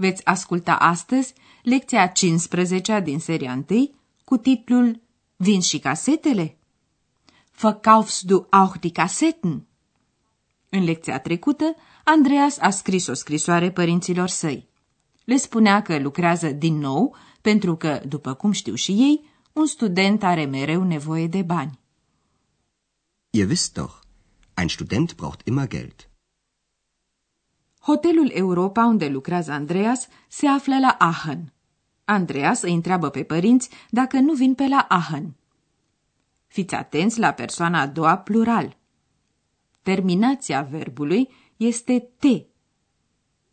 Veți asculta astăzi lecția 15 din seria 1 cu titlul Vin și casetele? Verkaufst du auch die Kassetten? În lecția trecută, Andreas a scris o scrisoare părinților săi. Le spunea că lucrează din nou pentru că, după cum știu și ei, un student are mereu nevoie de bani. Ihr wisst doch, ein Student braucht immer Geld. Hotelul Europa unde lucrează Andreas se află la Aachen. Andreas îi întreabă pe părinți dacă nu vin pe la Aachen. Fiți atenți la persoana a doua plural. Terminația verbului este te.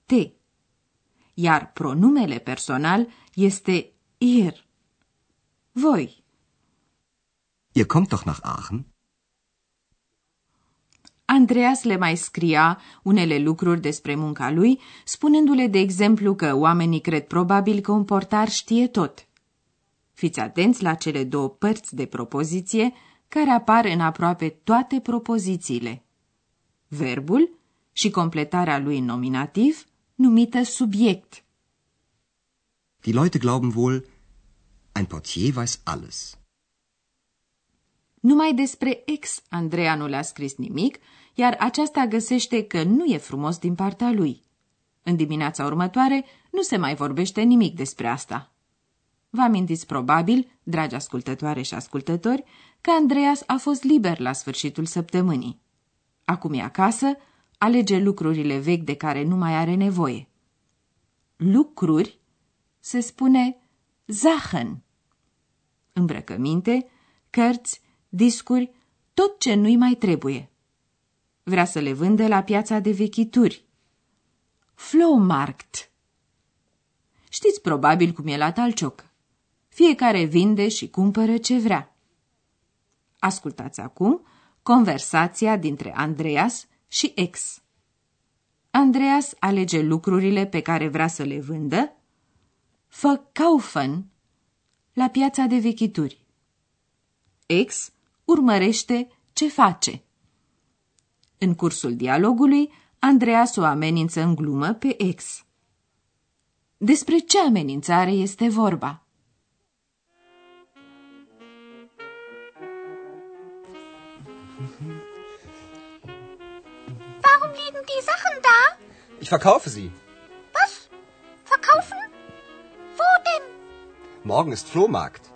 Te. Iar pronumele personal este ihr. Voi. Ihr kommt doch nach Aachen? Andreas le mai scria unele lucruri despre munca lui, spunându-le de exemplu că oamenii cred probabil că un portar știe tot. Fiți atenți la cele două părți de propoziție care apar în aproape toate propozițiile. Verbul și completarea lui în nominativ, numită subiect. Die Leute glauben wohl, ein Portier weiß alles. Numai despre ex Andreea nu le-a scris nimic, iar aceasta găsește că nu e frumos din partea lui. În dimineața următoare nu se mai vorbește nimic despre asta. Vă amintiți probabil, dragi ascultătoare și ascultători, că Andreas a fost liber la sfârșitul săptămânii. Acum e acasă, alege lucrurile vechi de care nu mai are nevoie. Lucruri se spune Sachen. Îmbrăcăminte, cărți, discuri, tot ce nu-i mai trebuie. Vrea să le vândă la piața de vechituri. Flohmarkt. Știți probabil cum e la Talcioc. Fiecare vinde și cumpără ce vrea. Ascultați acum conversația dintre Andreas și ex. Andreas alege lucrurile pe care vrea să le vândă, verkaufen, la piața de vechituri. Ex urmărește ce face. În cursul dialogului, Andreas o amenință în glumă pe ex. Despre ce amenințare este vorba? Warum liegen die Sachen da? Ich verkaufe sie. Was? Verkaufen? Wo denn? Morgen ist Flohmarkt. Flohmarkt?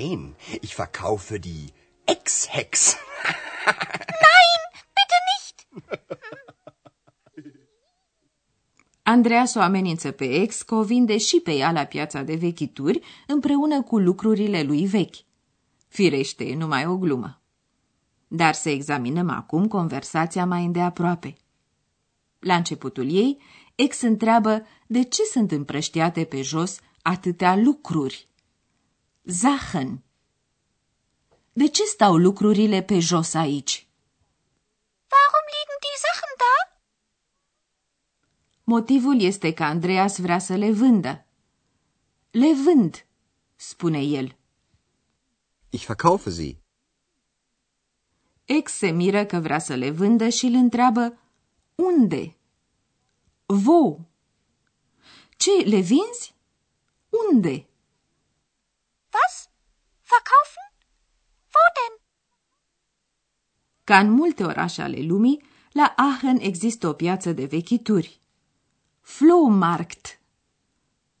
Nein, ich verkaufe die Ex-Hex. Nein, bitte nicht. Andreas o amenință pe ex că o vinde și pe ea la piața de vechituri împreună cu lucrurile lui vechi. Firește, e numai o glumă. Dar să examinăm acum conversația mai îndeaproape. La începutul ei, ex întreabă de ce sunt împrăștiate pe jos atâtea lucruri. Sachen. De ce stau lucrurile pe jos aici? Warum liegen die Sachen da? Motivul este că Andreas vrea să le vândă. Le vând, spune el. Ich verkaufe sie. Ex se miră că vrea să le vândă și îl întreabă unde? Wo? Ce, le vinzi? Unde? Was? Verkaufen? Wo denn? Ca în multe orașe ale lumii, la Aachen există o piață de vechituri. Flohmarkt.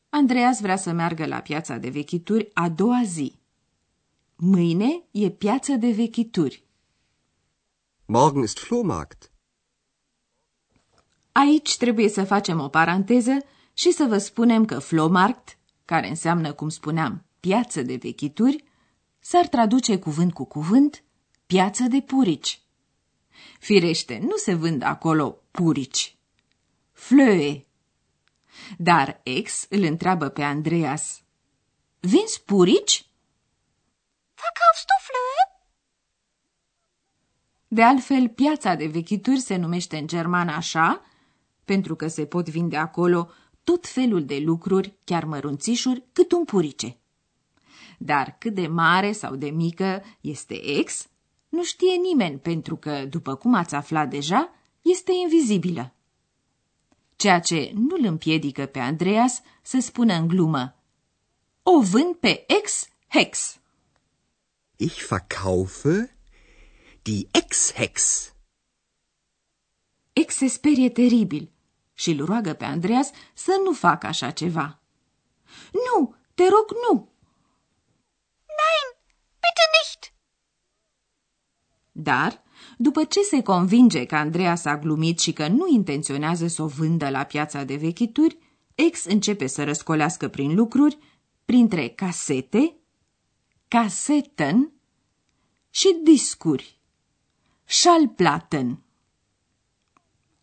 Andreas vrea să meargă la piața de vechituri a doua zi. Mâine e piață de vechituri. Morgen ist Flohmarkt. Aici trebuie să facem o paranteză și să vă spunem că Flohmarkt, care înseamnă, cum spuneam, piață de vechituri, s-ar traduce cuvânt cu cuvânt piață de purici. Firește, nu se vând acolo purici. Flöe. Dar ex îl întreabă pe Andreas. Vinzi purici? Verkaufst du Flöhe? De altfel, piața de vechituri se numește în germană așa, pentru că se pot vinde acolo tot felul de lucruri, chiar mărunțișuri, cât un purice. Dar cât de mare sau de mică este ex, nu știe nimeni, pentru că, după cum ați aflat deja, este invizibilă. Ceea ce nu îl împiedică pe Andreas să spună în glumă O vând pe ex-hex. Ich verkaufe die Ex-Hex. Ex se sperie teribil și îl roagă pe Andreas să nu facă așa ceva. Nu, te rog, nu! Nein, bitte nicht! Dar, după ce se convinge că Andreas a glumit și că nu intenționează să o vândă la piața de vechituri, ex începe să răscolească prin lucruri, printre casete, caseten și discuri. Schallplatten.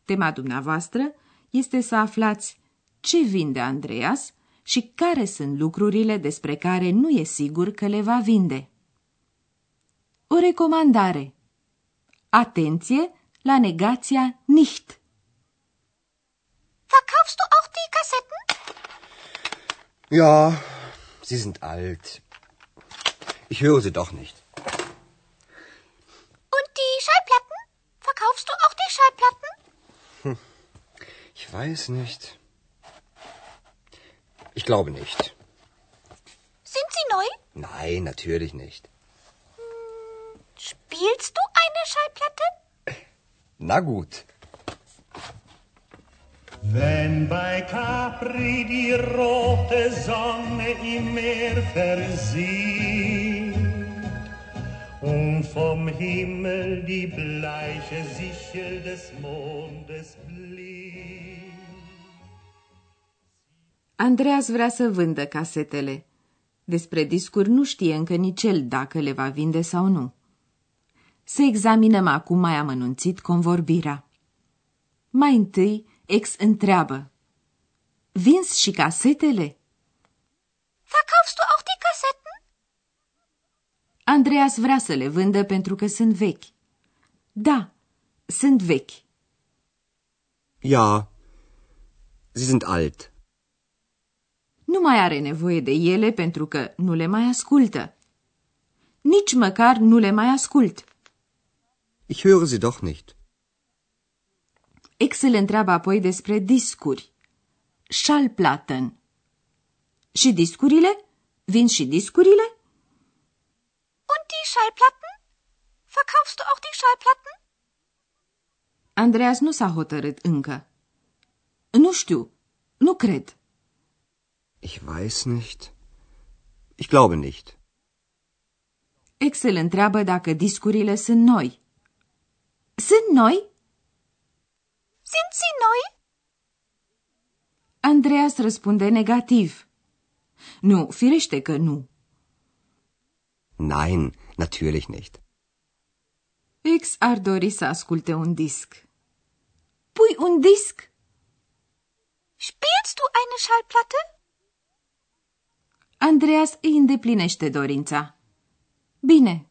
Tema dumneavoastră este să aflați ce vinde Andreas și care sunt lucrurile despre care nu e sigur că le va vinde. O recomandare. Atenție la negația nicht. Verkaufst du auch die Kassetten? Ja, Sie sind alt. Ich höre Sie doch nicht. Und die Schallplatten? Verkaufst du auch die Schallplatten? Ich weiß nicht. Ich glaube nicht. Sind sie neu? Nein, natürlich nicht. Spielst du eine Schallplatte? Na gut. Wenn bei Capri die rote Sonne im Meer versieht und vom Himmel die bleiche Sichel des Mondes blinkt. Andreas vrea să vândă casetele. Despre discuri nu știe încă nici el dacă le va vinde sau nu. Să examinăm acum mai amănunțit convorbirea. Mai întâi, ex întreabă. Vinzi și casetele? Verkaufst du auch die Kassetten? Andreas vrea să le vândă pentru că sunt vechi. Da, sunt vechi. Ja, Sie sind alt. Nu mai are nevoie de ele pentru că nu le mai ascultă. Nici măcar nu le mai ascult. Ich höre Sie doch nicht. Ex îl întreabă apoi despre discuri. Schallplatten. Și discurile? Vin și discurile? Und die Schallplatten? Verkaufst du auch die Schallplatten? Andreas nu s-a hotărât încă. Nu știu, nu cred. Ich weiß nicht. Ich glaube nicht. Ex îl întreabă dacă discurile sunt noi. Sunt noi? Sind sie neu? Andreas răspunde negativ. Nu, firește că nu. Nein, natürlich nicht. Ex ar dori să asculte un disc. Pui un disc? Spielst du eine Schallplatte? Andreas îi îndeplinește dorința. Bine,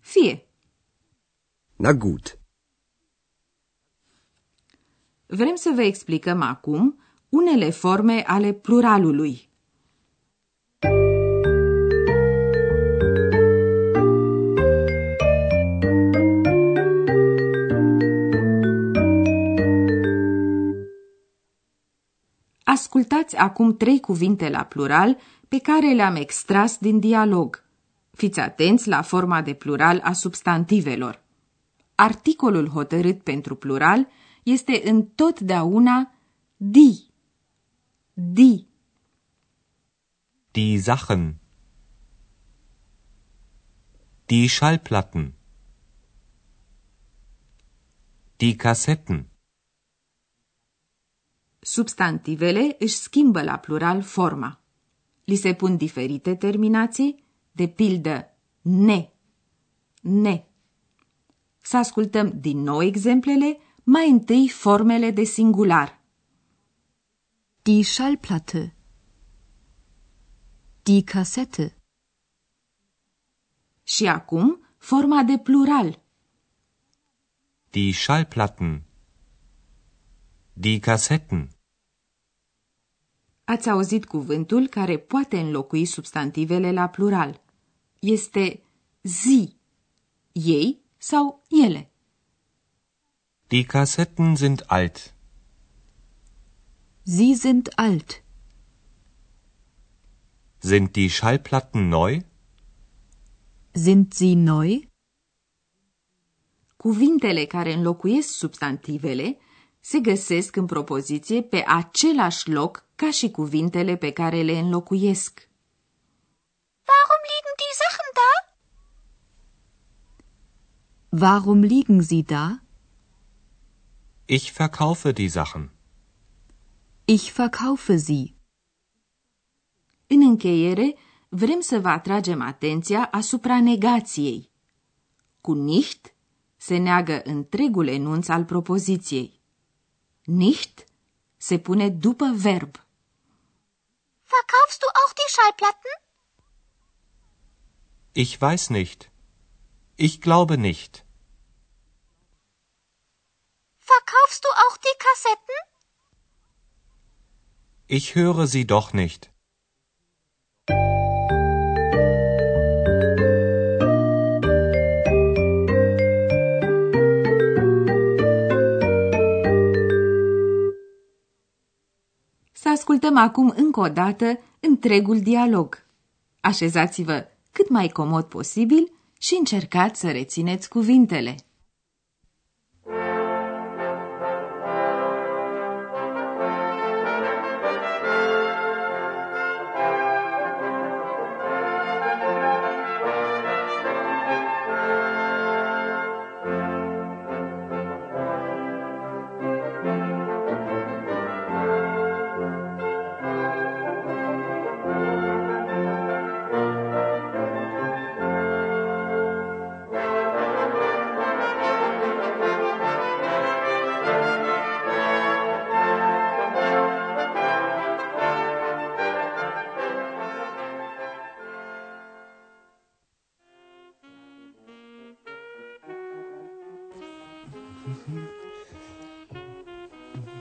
fie. Na gut. Vrem să vă explicăm acum unele forme ale pluralului. Ascultați acum trei cuvinte la plural pe care le-am extras din dialog. Fiți atenți la forma de plural a substantivelor. Articolul hotărât pentru plural este întotdeauna die. Die. Die Sachen. Die Schallplatten. Die Kassetten. Substantivele își schimbă la plural forma. Li se pun diferite terminații, de pildă ne, ne. Să ascultăm din nou exemplele, mai întâi formele de singular. Die Schallplatte. Die Kassette. Și acum, forma de plural. Die Schallplatten. Die Kassetten. Ați auzit cuvântul care poate înlocui substantivele la plural. Este zi, ei sau ele. Die Kassetten sind alt. Sie sind alt. Sind die Schallplatten neu? Sind sie neu? Cuvintele care înlocuiesc substantivele se găsesc în propoziție pe același loc ca și cuvintele pe care le înlocuiesc. Warum liegen die Sachen da? Warum liegen sie da? Ich verkaufe die Sachen. Ich verkaufe sie. În încheiere, vrem să vă atragem atenția asupra negației. Cu nicht se neagă întregul enunț al propoziției. Nicht se pune după verb. Verkaufst du auch die Schallplatten? Ich weiß nicht. Ich glaube nicht. Verkaufst du auch die Kassetten? Ich höre sie doch nicht. Ascultăm acum încă o dată întregul dialog. Așezați-vă cât mai comod posibil și încercați să rețineți cuvintele.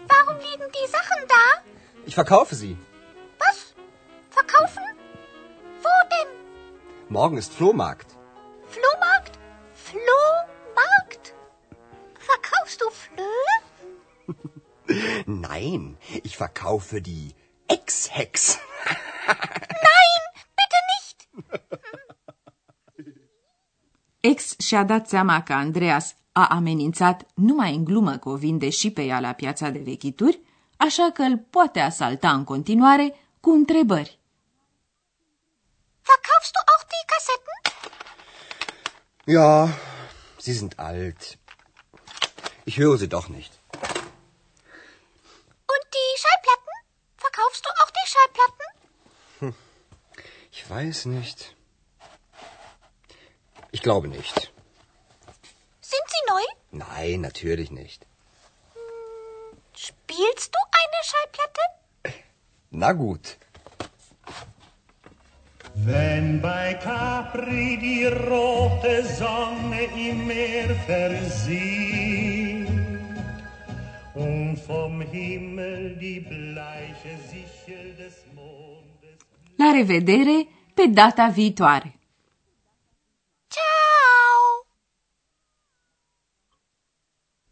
Warum liegen die Sachen da? Ich verkaufe sie. Was? Verkaufen? Wo denn? Morgen ist Flohmarkt. Flohmarkt? Flohmarkt? Verkaufst du Flöhe? Nein, ich verkaufe die Ex-Hex. Nein, bitte nicht. Ex și-a dat seama că Andreas a amenințat numai în glumă că o vinde și pe ea la piața de vechituri, așa că îl poate asalta în continuare cu întrebări. Verkaufst du auch die Kassetten? Ja, sie sind alt. Ich höre sie doch nicht. Und die Schallplatten? Verkaufst du auch die Schallplatten? Ich weiß nicht. Ich glaube nicht. Nein, natürlich nicht. Spielst du eine Schallplatte? Na gut. Wenn bei Capri die rote Sonne im Meer versieht und vom Himmel die bleiche Sichel des Mondes. La revedere pe data viitoare!